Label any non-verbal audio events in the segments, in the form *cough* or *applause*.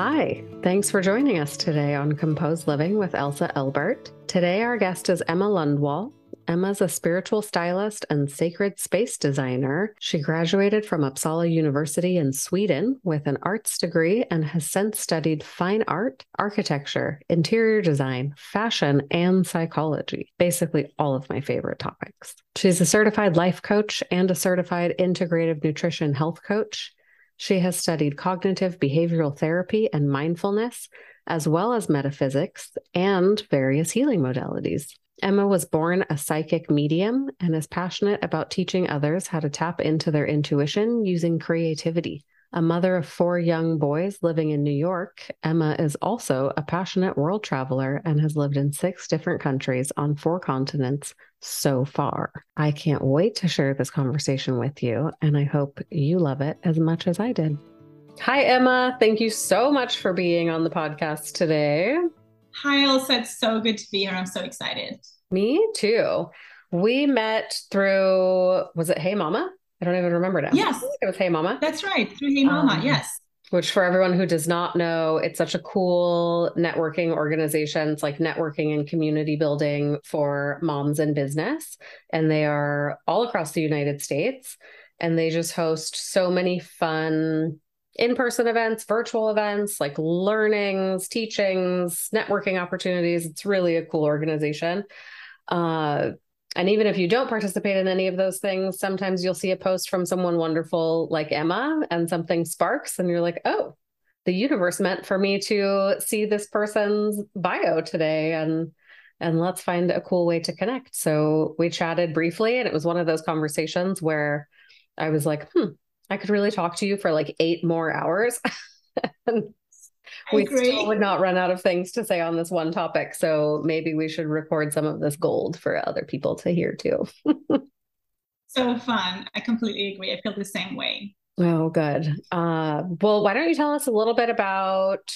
Hi, thanks for joining us today on Composed Living with Elsa Elbert. Today, our guest is Emma Lundwall. Emma's a spiritual stylist and sacred space designer. She graduated from Uppsala University in Sweden with an arts degree and has since studied fine art, architecture, interior design, fashion, and psychology. Basically, all of my favorite topics. She's a certified life coach and a certified integrative nutrition health coach. She has studied cognitive behavioral therapy and mindfulness, as well as metaphysics and various healing modalities. Emma was born a psychic medium and is passionate about teaching others how to tap into their intuition using creativity. A mother of four young boys living in New York, Emma is also a passionate world traveler and has lived in six different countries on four continents so far. I can't wait to share this conversation with you, and I hope you love it as much as I did. Hi, Emma. Thank you so much for being on the podcast today. Hi, Elsa. It's so good to be here. I'm so excited. Me too. We met through, was it Hey Mama? I don't even remember now. Yes. it was Hey Mama. That's right. Through Hey Mama. Um, yes. Which, for everyone who does not know, it's such a cool networking organization. It's like networking and community building for moms in business. And they are all across the United States. And they just host so many fun in person events, virtual events, like learnings, teachings, networking opportunities. It's really a cool organization. Uh, and even if you don't participate in any of those things, sometimes you'll see a post from someone wonderful like Emma and something sparks, and you're like, oh, the universe meant for me to see this person's bio today. And and let's find a cool way to connect. So we chatted briefly, and it was one of those conversations where I was like, hmm, I could really talk to you for like eight more hours. *laughs* and we still would not run out of things to say on this one topic. So maybe we should record some of this gold for other people to hear too. *laughs* so fun. I completely agree. I feel the same way. Oh, good. Uh, well, why don't you tell us a little bit about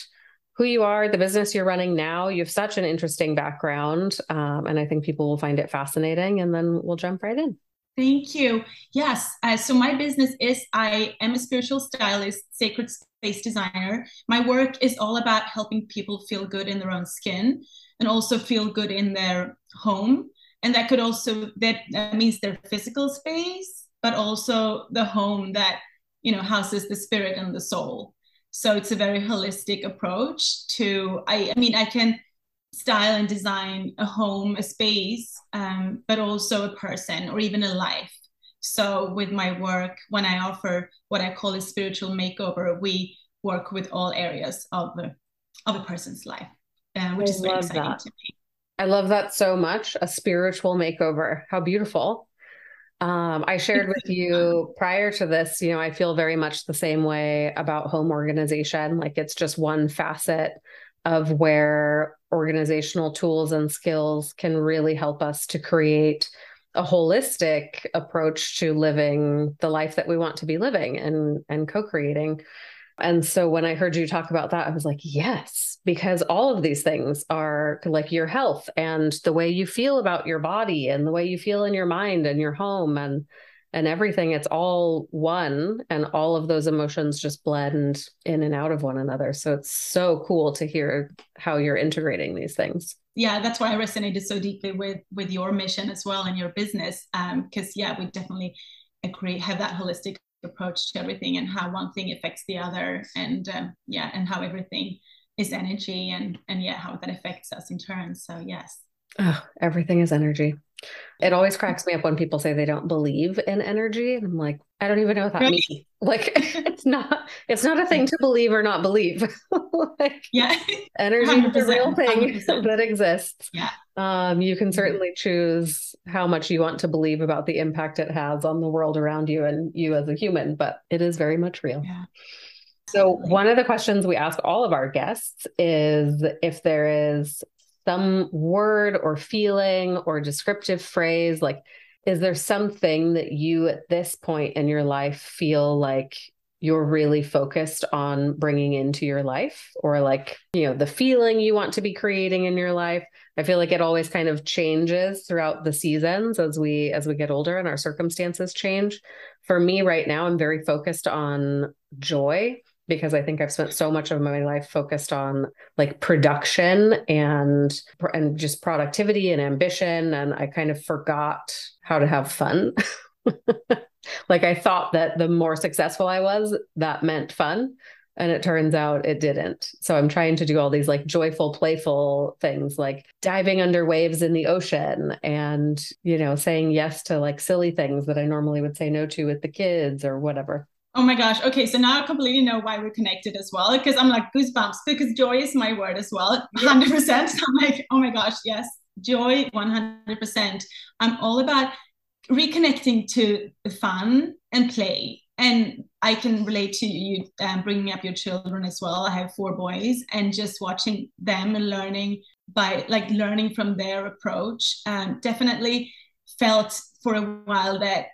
who you are, the business you're running now? You have such an interesting background, um, and I think people will find it fascinating. And then we'll jump right in. Thank you. Yes. Uh, so my business is I am a spiritual stylist, sacred space designer. My work is all about helping people feel good in their own skin and also feel good in their home. And that could also that, that means their physical space, but also the home that you know houses the spirit and the soul. So it's a very holistic approach to I, I mean I can style and design a home, a space, um, but also a person or even a life. So with my work, when I offer what I call a spiritual makeover, we work with all areas of the, of a person's life, uh, which I is very exciting that. to me. I love that so much. A spiritual makeover. How beautiful. Um, I shared with *laughs* you prior to this, you know, I feel very much the same way about home organization. Like it's just one facet of where organizational tools and skills can really help us to create a holistic approach to living the life that we want to be living and and co-creating. And so when i heard you talk about that i was like yes because all of these things are like your health and the way you feel about your body and the way you feel in your mind and your home and and everything it's all one and all of those emotions just blend in and out of one another. So it's so cool to hear how you're integrating these things. Yeah that's why i resonated so deeply with with your mission as well and your business um because yeah we definitely agree have that holistic approach to everything and how one thing affects the other and um, yeah and how everything is energy and and yeah how that affects us in turn. So yes. Oh, everything is energy it always cracks me up when people say they don't believe in energy. And I'm like, I don't even know what that right. means. *laughs* Like *laughs* it's not it's not a thing to believe or not believe. *laughs* like yeah. Energy is a real thing 100%. that exists. Yeah. Um, you can mm-hmm. certainly choose how much you want to believe about the impact it has on the world around you and you as a human, but it is very much real. Yeah. So, one of the questions we ask all of our guests is if there is some word or feeling or descriptive phrase like is there something that you at this point in your life feel like you're really focused on bringing into your life? Or like you know the feeling you want to be creating in your life? I feel like it always kind of changes throughout the seasons as we as we get older and our circumstances change. For me right now i'm very focused on joy because I think I've spent so much of my life focused on like production and and just productivity and ambition and I kind of forgot how to have fun. *laughs* like I thought that the more successful I was, that meant fun. And it turns out it didn't. So I'm trying to do all these like joyful, playful things like diving under waves in the ocean and, you know, saying yes to like silly things that I normally would say no to with the kids or whatever. Oh my gosh. Okay. So now I completely know why we're connected as well. Because I'm like goosebumps because joy is my word as well. *laughs* 100%. I'm like, oh my gosh, yes. Joy 100%. I'm all about reconnecting to fun and play. And I can relate to you um, bringing up your children as well. I have four boys and just watching them and learning by like learning from their approach. Um, definitely felt for a while that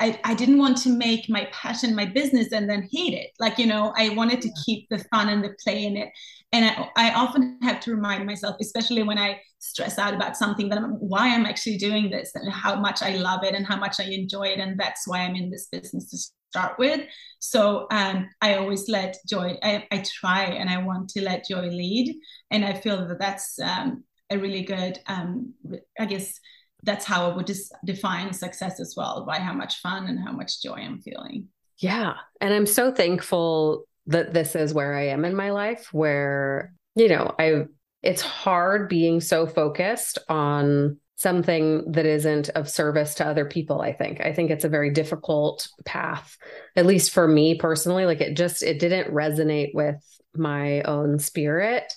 I, I didn't want to make my passion my business and then hate it. Like, you know, I wanted to keep the fun and the play in it. And I, I often have to remind myself, especially when I stress out about something, that I'm, why I'm actually doing this and how much I love it and how much I enjoy it. And that's why I'm in this business to start with. So um, I always let joy, I, I try and I want to let joy lead. And I feel that that's um, a really good, um, I guess, that's how I would just define success as well by how much fun and how much joy I'm feeling. Yeah. And I'm so thankful that this is where I am in my life where, you know, I it's hard being so focused on something that isn't of service to other people i think i think it's a very difficult path at least for me personally like it just it didn't resonate with my own spirit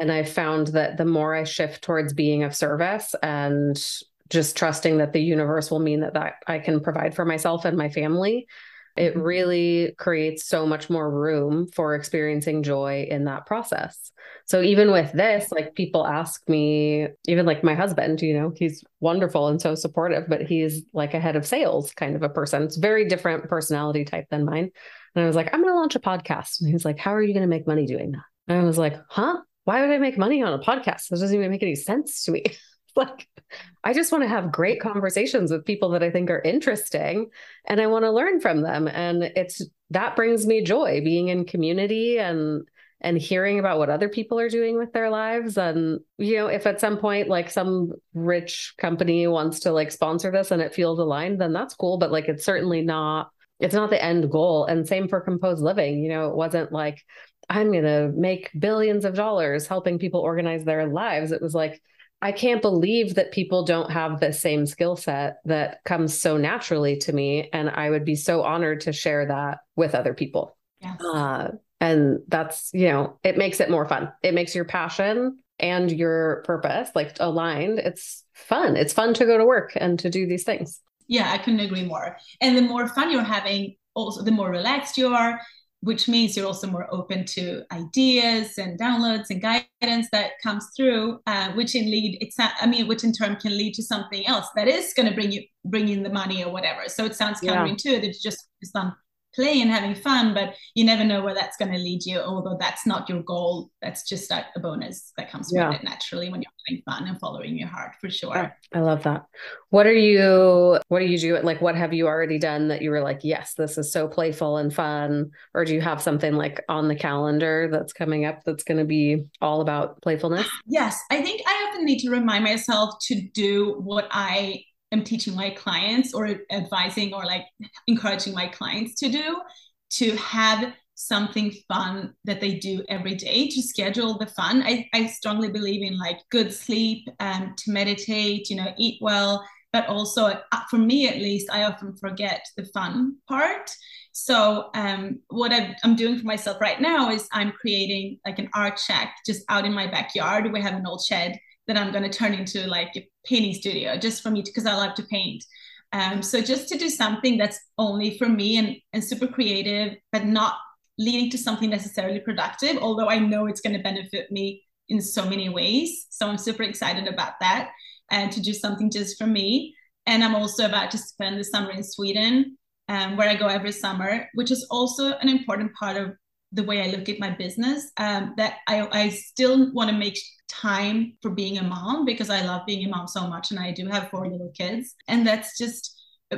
and i found that the more i shift towards being of service and just trusting that the universe will mean that, that I can provide for myself and my family, it mm-hmm. really creates so much more room for experiencing joy in that process. So even with this, like people ask me, even like my husband, you know, he's wonderful and so supportive, but he's like a head of sales kind of a person. It's very different personality type than mine. And I was like, I'm going to launch a podcast. And he's like, How are you going to make money doing that? And I was like, Huh? Why would I make money on a podcast? That doesn't even make any sense to me. *laughs* *laughs* like I just want to have great conversations with people that I think are interesting and I want to learn from them. And it's that brings me joy being in community and and hearing about what other people are doing with their lives. And you know if at some point like some rich company wants to like sponsor this and it feels aligned then that's cool. But like it's certainly not it's not the end goal. And same for composed living. You know it wasn't like i'm going to make billions of dollars helping people organize their lives. It was like I can't believe that people don't have the same skill set that comes so naturally to me. And I would be so honored to share that with other people. Yes. Uh, and that's, you know, it makes it more fun. It makes your passion and your purpose like aligned. It's fun. It's fun to go to work and to do these things. Yeah, I couldn't agree more. And the more fun you're having, also the more relaxed you are, which means you're also more open to ideas and downloads and guidance that comes through, uh, which in lead, it's I mean, which in turn can lead to something else that is going to bring you bring in the money or whatever. So it sounds counterintuitive. Just focused on play and having fun, but you never know where that's going to lead you. Although that's not your goal, that's just a, a bonus that comes yeah. with it naturally when you're having fun and following your heart for sure. I love that. What are you? What are you doing? Like, what have you already done that you were like, yes, this is so playful and fun? Or do you have something like on the calendar that's coming up that's going to be all about playfulness? Yes, I think I often need to remind myself to do what I am teaching my clients or advising or like encouraging my clients to do to have something fun that they do every day to schedule the fun. I, I strongly believe in like good sleep and um, to meditate you know eat well. But also uh, for me at least i often forget the fun part. So um, what i am doing for myself right now is i'm creating like an art shack just out in my backyard. We have an old shed that I'm going to turn into like a painting studio just for me because I love to paint. Um, so just to do something that's only for me and, and super creative, but not leading to something necessarily productive, although I know it's going to benefit me in so many ways. So I'm super excited about that and to do something just for me. And I'm also about to spend the summer in Sweden, um, where I go every summer, which is also an important part of the way I look at my business. Um, that I, I still want to make time for being a mom because I love being a mom so much and I do have four little kids. And that's just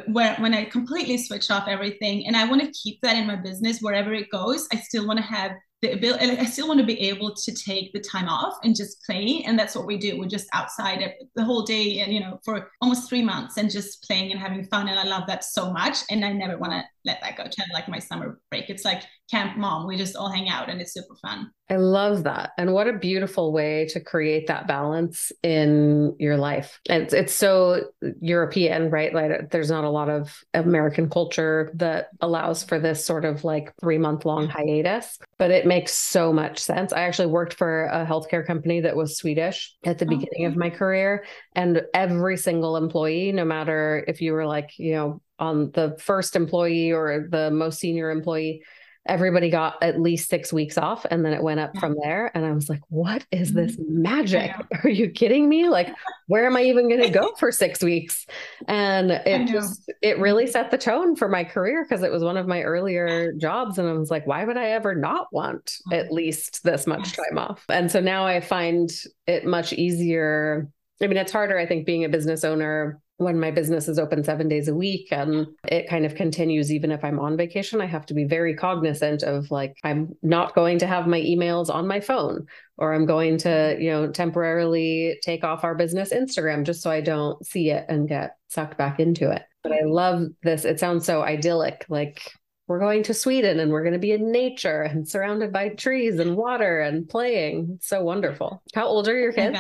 where when I completely switch off everything and I want to keep that in my business wherever it goes, I still want to have the ability, I still want to be able to take the time off and just play. And that's what we do. We're just outside the whole day and, you know, for almost three months and just playing and having fun. And I love that so much. And I never want to let that go to like my summer break. It's like camp mom. We just all hang out and it's super fun. I love that. And what a beautiful way to create that balance in your life. It's it's so European, right? Like there's not a lot of American culture that allows for this sort of like 3-month long hiatus, but it makes so much sense. I actually worked for a healthcare company that was Swedish at the oh. beginning of my career and every single employee no matter if you were like, you know, on the first employee or the most senior employee everybody got at least six weeks off and then it went up yeah. from there and i was like what is this mm-hmm. magic? *laughs* Are you kidding me? Like where am i even going to go *laughs* for six weeks? And it just it really mm-hmm. set the tone for my career because it was one of my earlier jobs and i was like why would i ever not want at least this much time off? And so now i find it much easier i mean it's harder i think being a business owner when my business is open seven days a week and it kind of continues even if I'm on vacation, I have to be very cognizant of like, I'm not going to have my emails on my phone or I'm going to, you know, temporarily take off our business Instagram just so I don't see it and get sucked back into it. But I love this. It sounds so idyllic. Like we're going to Sweden and we're going to be in nature and surrounded by trees and water and playing. It's so wonderful. How old are your kids?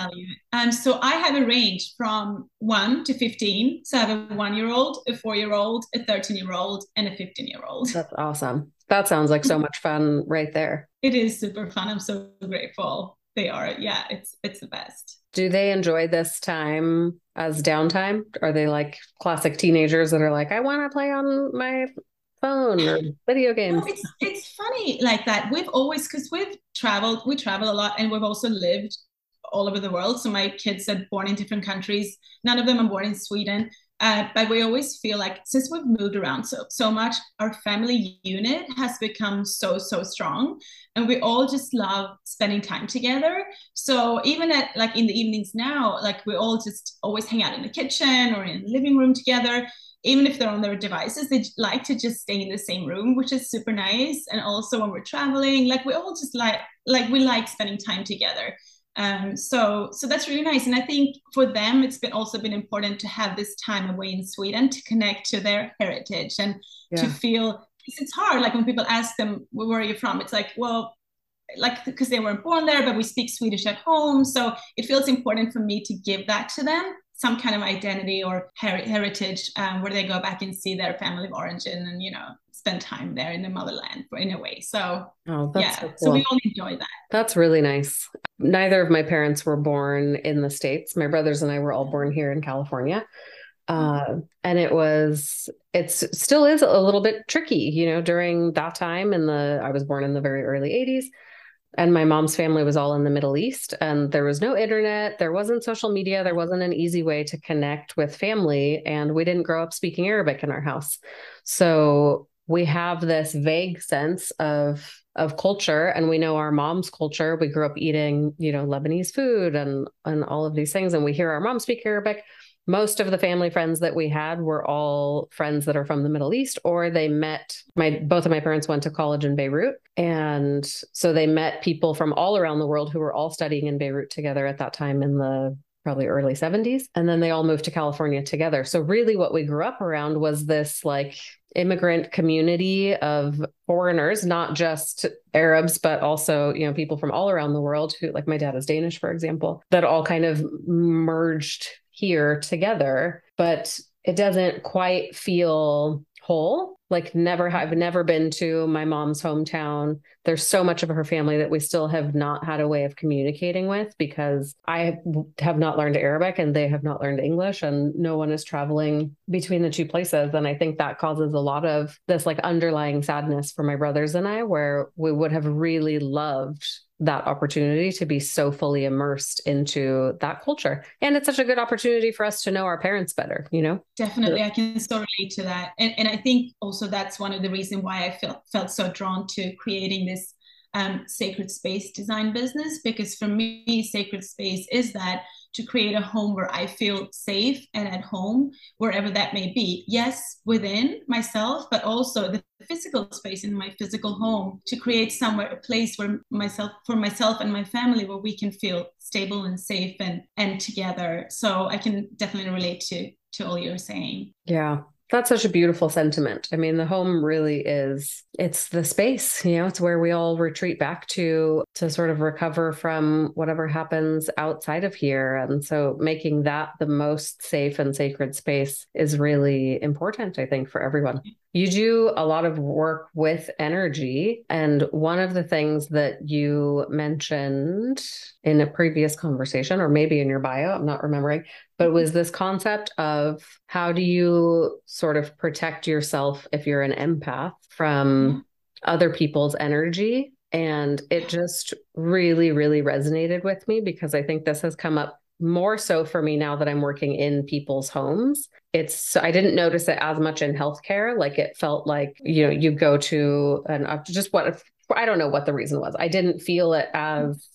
Um, so I have a range from one to 15. So I have a one year old, a four year old, a 13 year old, and a 15 year old. That's awesome. That sounds like so much fun right there. It is super fun. I'm so grateful. They are. Yeah, it's it's the best. Do they enjoy this time as downtime? Are they like classic teenagers that are like, I want to play on my phone or video games? No, it's it's funny like that. We've always because we've traveled, we travel a lot, and we've also lived all over the world. So my kids are born in different countries. None of them are born in Sweden. Uh, but we always feel like since we've moved around so so much, our family unit has become so so strong, and we all just love spending time together. So even at like in the evenings now, like we all just always hang out in the kitchen or in the living room together even if they're on their devices, they like to just stay in the same room, which is super nice. And also when we're traveling, like we all just like like we like spending time together. Um, so so that's really nice. And I think for them, it's been also been important to have this time away in Sweden to connect to their heritage and yeah. to feel it's hard. Like when people ask them, where are you from? It's like, well, like because they weren't born there, but we speak Swedish at home. So it feels important for me to give that to them some kind of identity or her- heritage um, where they go back and see their family of origin and you know spend time there in the motherland in a way. So oh, yeah. so, cool. so we all enjoy that. That's really nice. Neither of my parents were born in the states. My brothers and i were all born here in california. Uh, and it was it's still is a little bit tricky you know during that time in the i was born in the very early 80s and my mom's family was all in the Middle East and there was no internet, there wasn't social media, there wasn't an easy way to connect with family and we didn't grow up speaking Arabic in our house. So we have this vague sense of of culture and we know our mom's culture. We grew up eating, you know, Lebanese food and and all of these things and we hear our mom speak Arabic most of the family friends that we had were all friends that are from the Middle East, or they met my both of my parents went to college in Beirut. And so they met people from all around the world who were all studying in Beirut together at that time in the probably early 70s. And then they all moved to California together. So really what we grew up around was this like immigrant community of foreigners, not just Arabs, but also, you know, people from all around the world who like my dad is Danish, for example, that all kind of merged here together, but it doesn't quite feel whole. Like never have never been to my mom's hometown. There's so much of her family that we still have not had a way of communicating with because I have not learned Arabic and they have not learned English and no one is traveling between the two places and I think that causes a lot of this like underlying sadness for my brothers and I where we would have really loved that opportunity to be so fully immersed into that culture. And it's such a good opportunity for us to know our parents better, you know? Definitely. I can so relate to that. And, and I think also that's one of the reasons why I felt, felt so drawn to creating this um, sacred space design business because for me, sacred space is that to create a home where I feel safe and at home, wherever that may be. Yes, within myself, but also the physical space in my physical home to create somewhere a place where myself for myself and my family where we can feel stable and safe and and together. So I can definitely relate to to all you're saying. Yeah. That's such a beautiful sentiment. I mean, the home really is it's the space, you know, it's where we all retreat back to to sort of recover from whatever happens outside of here. And so making that the most safe and sacred space is really important, I think, for everyone. You do a lot of work with energy. And one of the things that you mentioned in a previous conversation, or maybe in your bio, I'm not remembering, but was this concept of how do you sort of protect yourself if you're an empath from mm-hmm. other people's energy? And it just really, really resonated with me because I think this has come up more so for me now that I'm working in people's homes. It's I didn't notice it as much in healthcare. Like it felt like, you know, you go to and uh, just what I don't know what the reason was. I didn't feel it as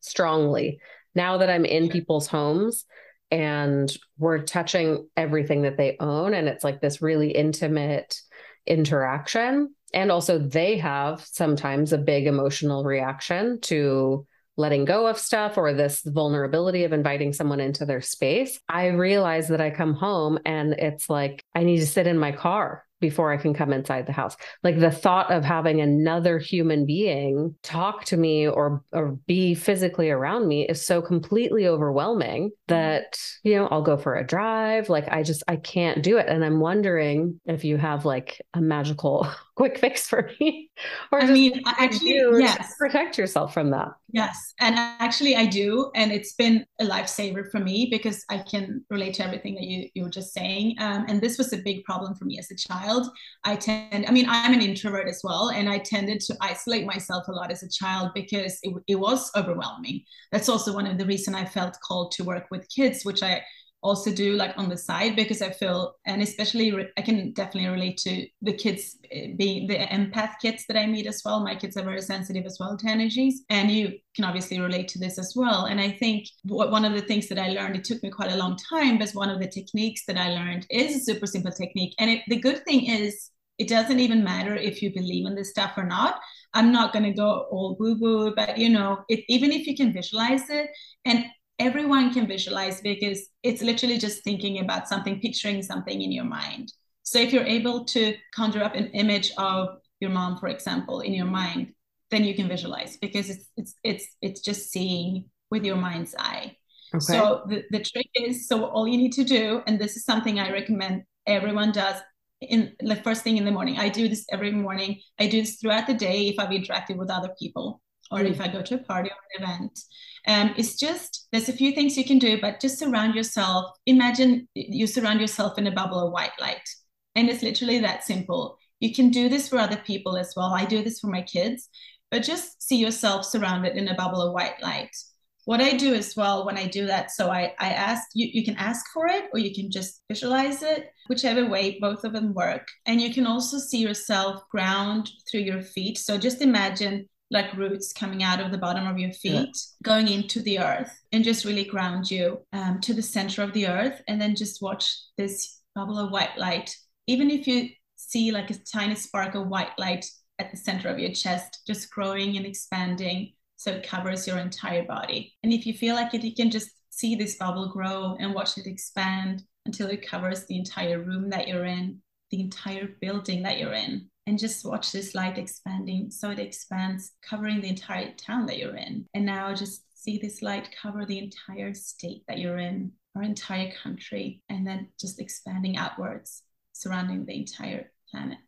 strongly. Now that I'm in people's homes and we're touching everything that they own and it's like this really intimate interaction. And also they have sometimes a big emotional reaction to letting go of stuff or this vulnerability of inviting someone into their space, I realize that I come home and it's like I need to sit in my car before I can come inside the house. Like the thought of having another human being talk to me or or be physically around me is so completely overwhelming that, you know, I'll go for a drive. Like I just I can't do it. And I'm wondering if you have like a magical quick *laughs* fix for me. or I mean actually yes. protect yourself from that. Yes. And actually I do. And it's been a lifesaver for me because I can relate to everything that you, you were just saying. Um, and this was a big problem for me as a child I tend, I mean, I'm an introvert as well, and I tended to isolate myself a lot as a child because it, it was overwhelming. That's also one of the reason I felt called to work with kids, which I also do like on the side because I feel, and especially re- I can definitely relate to the kids eh, being the empath kids that I meet as well. My kids are very sensitive as well to energies, and you can obviously relate to this as well. And I think what, one of the things that I learned, it took me quite a long time, but one of the techniques that I learned is a super simple technique. And it, the good thing is, it doesn't even matter if you believe in this stuff or not. I'm not going to go all woo woo, but you know, it, even if you can visualize it, and everyone can visualize because it's literally just thinking about something, picturing something in your mind. So if you're able to conjure up an image of your mom, for example, in your mind, then you can visualize because it's it's it's it's just seeing with your mind's eye. Okay. So the, the trick is so all you need to do, and this is something I recommend everyone does in the first thing in the morning. I do this every morning. I do this throughout the day if I've interacted with other people or if I go to a party or an event. Um, it's just there's a few things you can do, but just surround yourself. Imagine you surround yourself in a bubble of white light, and it's literally that simple. You can do this for other people as well. I do this for my kids, but just see yourself surrounded in a bubble of white light. What I do as well when I do that, so I, I ask you, you can ask for it or you can just visualize it, whichever way, both of them work. And you can also see yourself ground through your feet. So just imagine like roots coming out of the bottom of your feet, yeah. going into the earth, and just really ground you um, to the center of the earth. And then just watch this bubble of white light. Even if you see like a tiny spark of white light at the center of your chest, just growing and expanding so it covers your entire body. And if you feel like it, you can just see this bubble grow and watch it expand until it covers the entire room that you're in, the entire building that you're in and just watch this light expanding. So it expands, covering the entire town that you're in. And now just see this light cover the entire state that you're in, our entire country, and then just expanding outwards, surrounding the entire planet.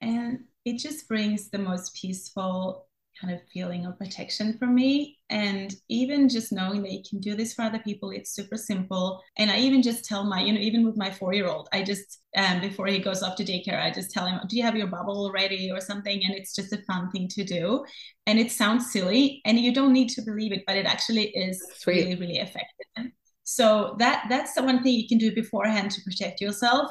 And it just brings the most peaceful kind of feeling of protection for me. And even just knowing that you can do this for other people, it's super simple. And I even just tell my, you know, even with my four year old, I just, um, before he goes off to daycare, I just tell him, do you have your bubble ready or something? And it's just a fun thing to do. And it sounds silly and you don't need to believe it, but it actually is Sweet. really, really effective. So that that's the one thing you can do beforehand to protect yourself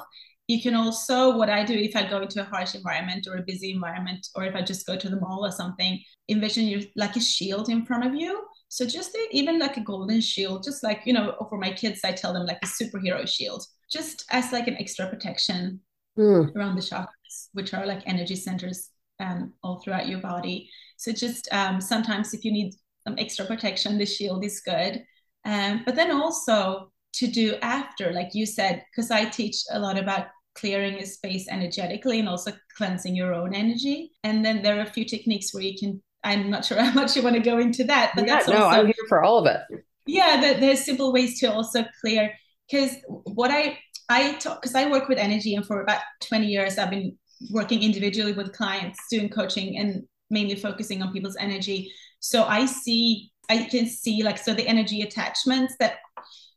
you can also, what I do if I go into a harsh environment or a busy environment, or if I just go to the mall or something, envision you like a shield in front of you. So just even like a golden shield, just like, you know, for my kids, I tell them like a superhero shield, just as like an extra protection mm. around the chakras, which are like energy centers um, all throughout your body. So just um, sometimes if you need some extra protection, the shield is good. Um, but then also to do after, like you said, because I teach a lot about clearing a space energetically and also cleansing your own energy. And then there are a few techniques where you can, I'm not sure *laughs* how much you want to go into that, but yeah, that's no, also, I'm here for all of it. Yeah, there's simple ways to also clear. Because what I, I talk, because I work with energy and for about 20 years, I've been working individually with clients, doing coaching and mainly focusing on people's energy. So I see, I can see like, so the energy attachments that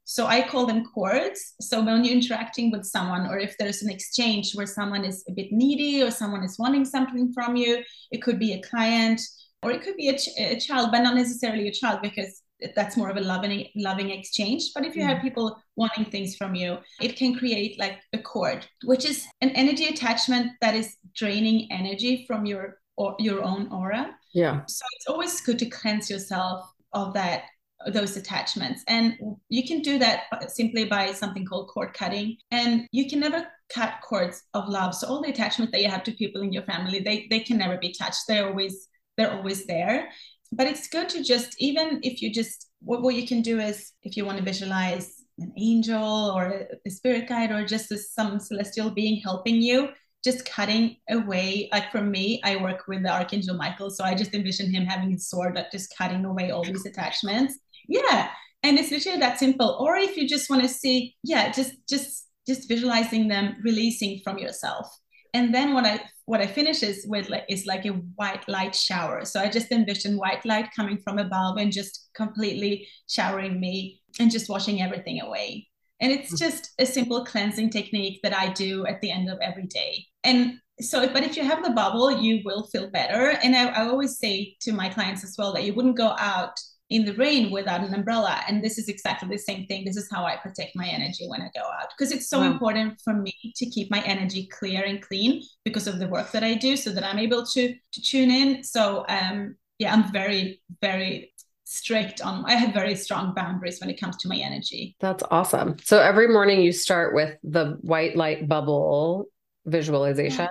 so I call them cords. So when you're interacting with someone, or if there's an exchange where someone is a bit needy or someone is wanting something from you, it could be a client or it could be a, ch- a child, but not necessarily a child because that's more of a loving loving exchange but if you have mm. people wanting things from you it can create like a cord which is an energy attachment that is draining energy from your or your own aura yeah so it's always good to cleanse yourself of that those attachments. And you can do that simply by something called cord cutting. And you can never cut cords of love. So all the attachments that you have to people in your family, they, they can never be touched. They're always they're always there. But it's good to just even if you just what, what you can do is if you want to visualize an angel or a spirit guide or just some celestial being helping you just cutting away like for me i work with the archangel michael so i just envision him having his sword like just cutting away all these attachments yeah. And it's literally that simple. Or if you just want to see yeah just just just visualizing them releasing from yourself. And then what i what i finish is with like is like a white light shower. So i just envision white light coming from above and just completely showering me and just washing everything away. And it's mm. just a simple cleansing technique that i do at the end of every day. And so but if you have the bubble you will feel better. And I, I always say to my clients as well that you wouldn't go out in the rain without an umbrella. And this is exactly the same thing. This is how I protect my energy when I go out because it's so wow. important for me to keep my energy clear and clean because of the work that I do so that I'm able to to tune in. So um yeah, I'm very, very strict on I have very strong boundaries when it comes to my energy. That's awesome. So every morning you start with the white light bubble visualization. Yeah.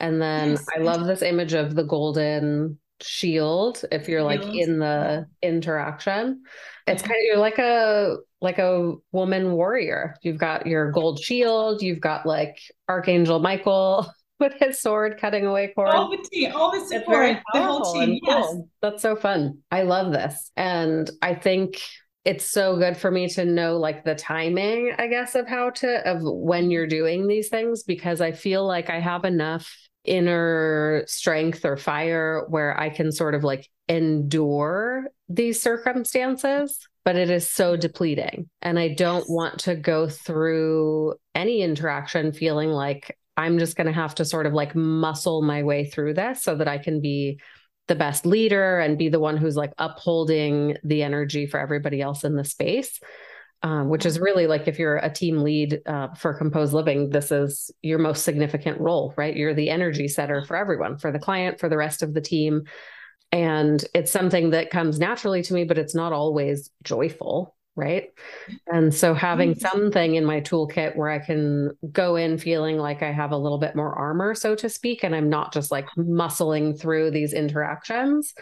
And then yes. I love this image of the golden shield if you're like in the interaction. It's kind of you're like a like a woman warrior. You've got your gold shield you've got like archangel michael *laughs* with his sword cutting away cords. All the team all the support the whole team yes cool. that's so fun. I love this. And i think it's so good for me to know like the timing i guess of how to of when you're doing these things because i feel like i have enough inner strength or fire where I can sort of like endure these circumstances, but it is so mm-hmm. depleting. And I don't yes. want to go through any interaction feeling like I'm just going to have to sort of like muscle my way through this so that I can be the best leader and be the one who's like upholding the energy for everybody else in the space um, which is really like if you're a team lead uh, for composed living, this is your most significant role, right? You're the energy setter for everyone, for the client, for the rest of the team. And it's something that comes naturally to me, but it's not always joyful, right? And so having mm-hmm. something in my toolkit where I can go in feeling like I have a little bit more armor, so to speak, and I'm not just like muscling through these interactions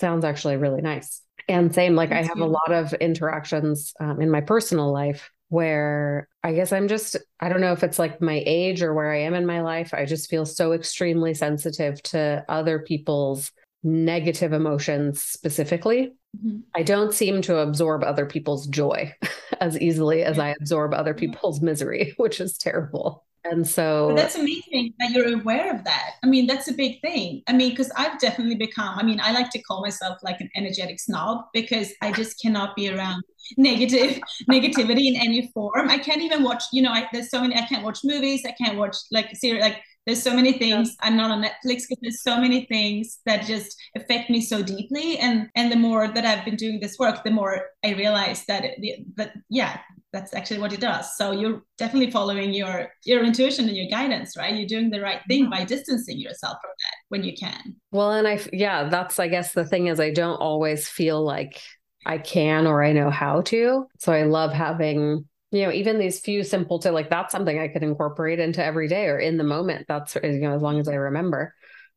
sounds actually really nice. And same, like I have a lot of interactions um, in my personal life where I guess I'm just, I don't know if it's like my age or where I am in my life. I just feel so extremely sensitive to other people's negative emotions specifically. Mm-hmm. I don't seem to absorb other people's joy *laughs* as easily as I absorb other people's misery, *laughs* which is terrible. And so but that's amazing that you're aware of that. I mean, that's a big thing. I mean, because I've definitely become, I mean, I like to call myself like an energetic snob because I just cannot be around *laughs* negative negativity in any form. I can't even watch, you know, I, there's so many, I can't watch movies, I can't watch like series, like there's so many things yeah. i'm not on netflix because there's so many things that just affect me so deeply and and the more that i've been doing this work the more i realize that it, that yeah that's actually what it does. So you're definitely following your your intuition and your guidance right? You're doing the right thing mm-hmm. by distancing yourself from that when you can. Well and i yeah that's i guess the thing is i don't always feel like i can or i know how to. So i love having you know even these few simple to like that's something i could incorporate into every day or in the moment. That's you know as long as i remember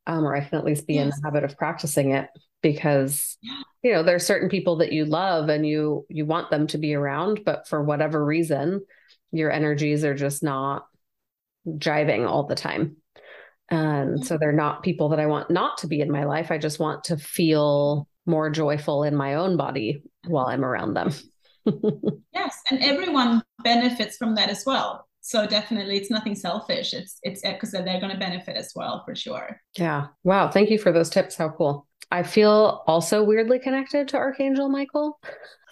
um, or i can at least be yes. in the habit of practicing it because yeah. you know there are certain people that you love and you you want them to be around but for whatever reason your energies are just not jiving all the time. And so they're not people that I want not to be in my life. I just want to feel more joyful in my own body while I'm around them. *laughs* Yes and everyone benefits from that as well so definitely it's nothing selfish. It's it's uh, because they're going to benefit as well for sure. Yeah. Wow. Thank you for those tips. How cool. I feel also weirdly connected to archangel michael.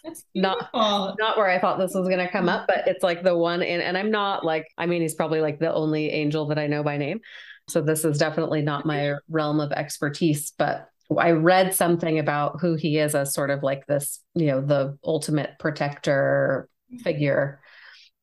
That's not not where I thought this was going to come up, but it's like the one in, and I'm not like, I mean, he's probably like the only angel that I know by name. So this is definitely not my realm of expertise, but I read something about who he is as sort of like this, you know, the ultimate protector figure.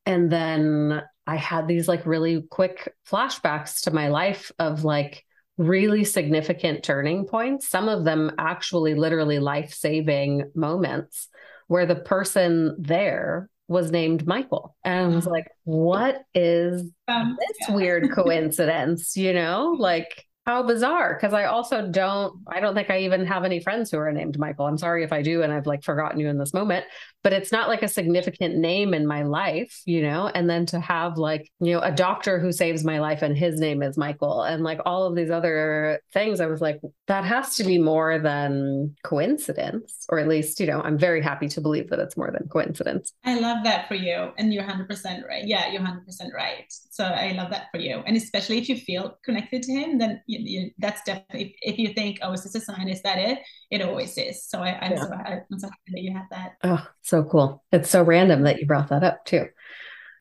And then I had these like really quick flashbacks to my life of like really significant turning points, some of them actually literally life saving moments where the person there was named Michael. And I was *gasps* like, what is um, this yeah. weird *laughs* coincidence? You know, like how bizarre. Cause I also don't, I don't think I even have any friends who are named Michael. I'm sorry if I do and I've like forgotten you in this moment, but it's not like a significant name in my life, you know? And then to have like, you know, a doctor who saves my life and his name is Michael and like all of these other things, I was like, that has to be more than coincidence, or at least, you know, I'm very happy to believe that it's more than coincidence. I love that for you. And you're 100% right. Yeah, you're 100% right. So I love that for you. And especially if you feel connected to him, then you, you, that's definitely, if, you think, oh, is this a sign? Is that it? It always is. So I, am yeah. so, I'm so happy that you have that. Oh, so cool. It's so random that you brought that up too.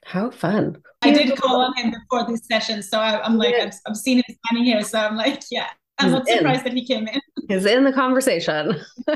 How fun. I did call on him before this session. So I, am like, I've, I've, seen him standing here. So I'm like, yeah, I'm He's not surprised in. that he came in. He's in the conversation. *laughs* *laughs*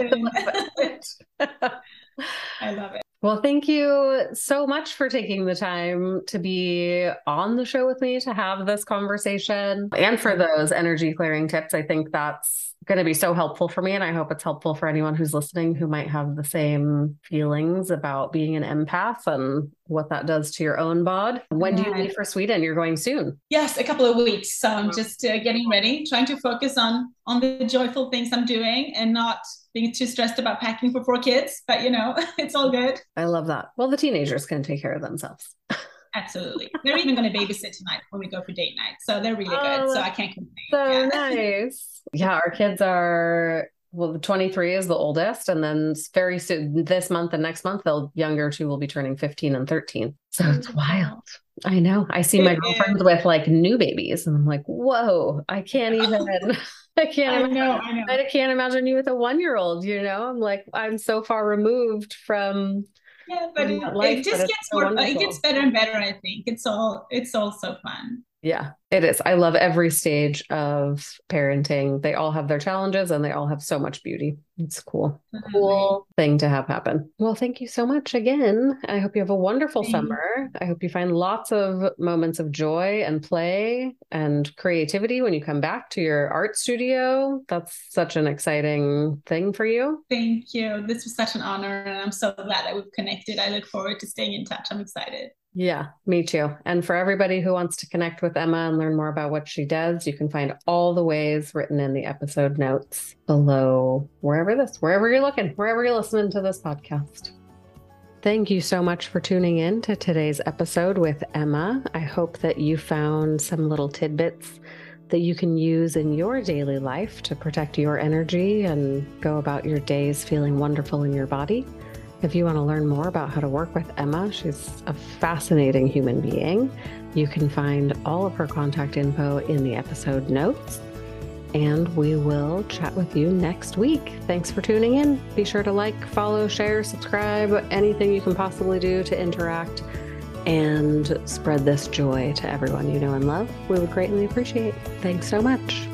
I love it. Well, thank you so much for taking the time to be on the show with me to have this conversation and for those energy clearing tips. I think that's going to be so helpful for me. And I hope it's helpful for anyone who's listening who might have the same feelings about being an empath and what that does to your own bod. When do you leave for Sweden? You're going soon. Yes, a couple of weeks. So I'm just uh, getting ready, trying to focus on on the joyful things I'm doing and not being too stressed about packing for four kids. But you know, *laughs* it's all good. I love that. Well, the teenagers can take care of themselves. *laughs* Absolutely. They're even going to babysit tonight when we go for date night. So they're really oh, good. So I can't complain. So yeah. *laughs* nice. Yeah, our kids are well, the 23 is the oldest, and then very soon this month and next month, the younger two will be turning 15 and 13. So it's mm-hmm. wild. I know. I see my girlfriends with like new babies, and I'm like, whoa, I can't *laughs* even. I can't. I know, I know. I can't imagine you with a one year old. You know, I'm like, I'm so far removed from yeah, but it, life, it just gets so more. Wonderful. It gets better and better. I think it's all it's all so fun. Yeah, it is. I love every stage of parenting. They all have their challenges and they all have so much beauty. It's cool. Mm-hmm. Cool thing to have happen. Well, thank you so much again. I hope you have a wonderful Thanks. summer. I hope you find lots of moments of joy and play and creativity when you come back to your art studio. That's such an exciting thing for you. Thank you. This was such an honor and I'm so glad that we've connected. I look forward to staying in touch. I'm excited. Yeah, me too. And for everybody who wants to connect with Emma and learn more about what she does, you can find all the ways written in the episode notes below wherever this, wherever you're looking, wherever you're listening to this podcast. Thank you so much for tuning in to today's episode with Emma. I hope that you found some little tidbits that you can use in your daily life to protect your energy and go about your days feeling wonderful in your body. If you want to learn more about how to work with Emma, she's a fascinating human being. You can find all of her contact info in the episode notes. And we will chat with you next week. Thanks for tuning in. Be sure to like, follow, share, subscribe, anything you can possibly do to interact and spread this joy to everyone you know and love. We would greatly appreciate. Thanks so much.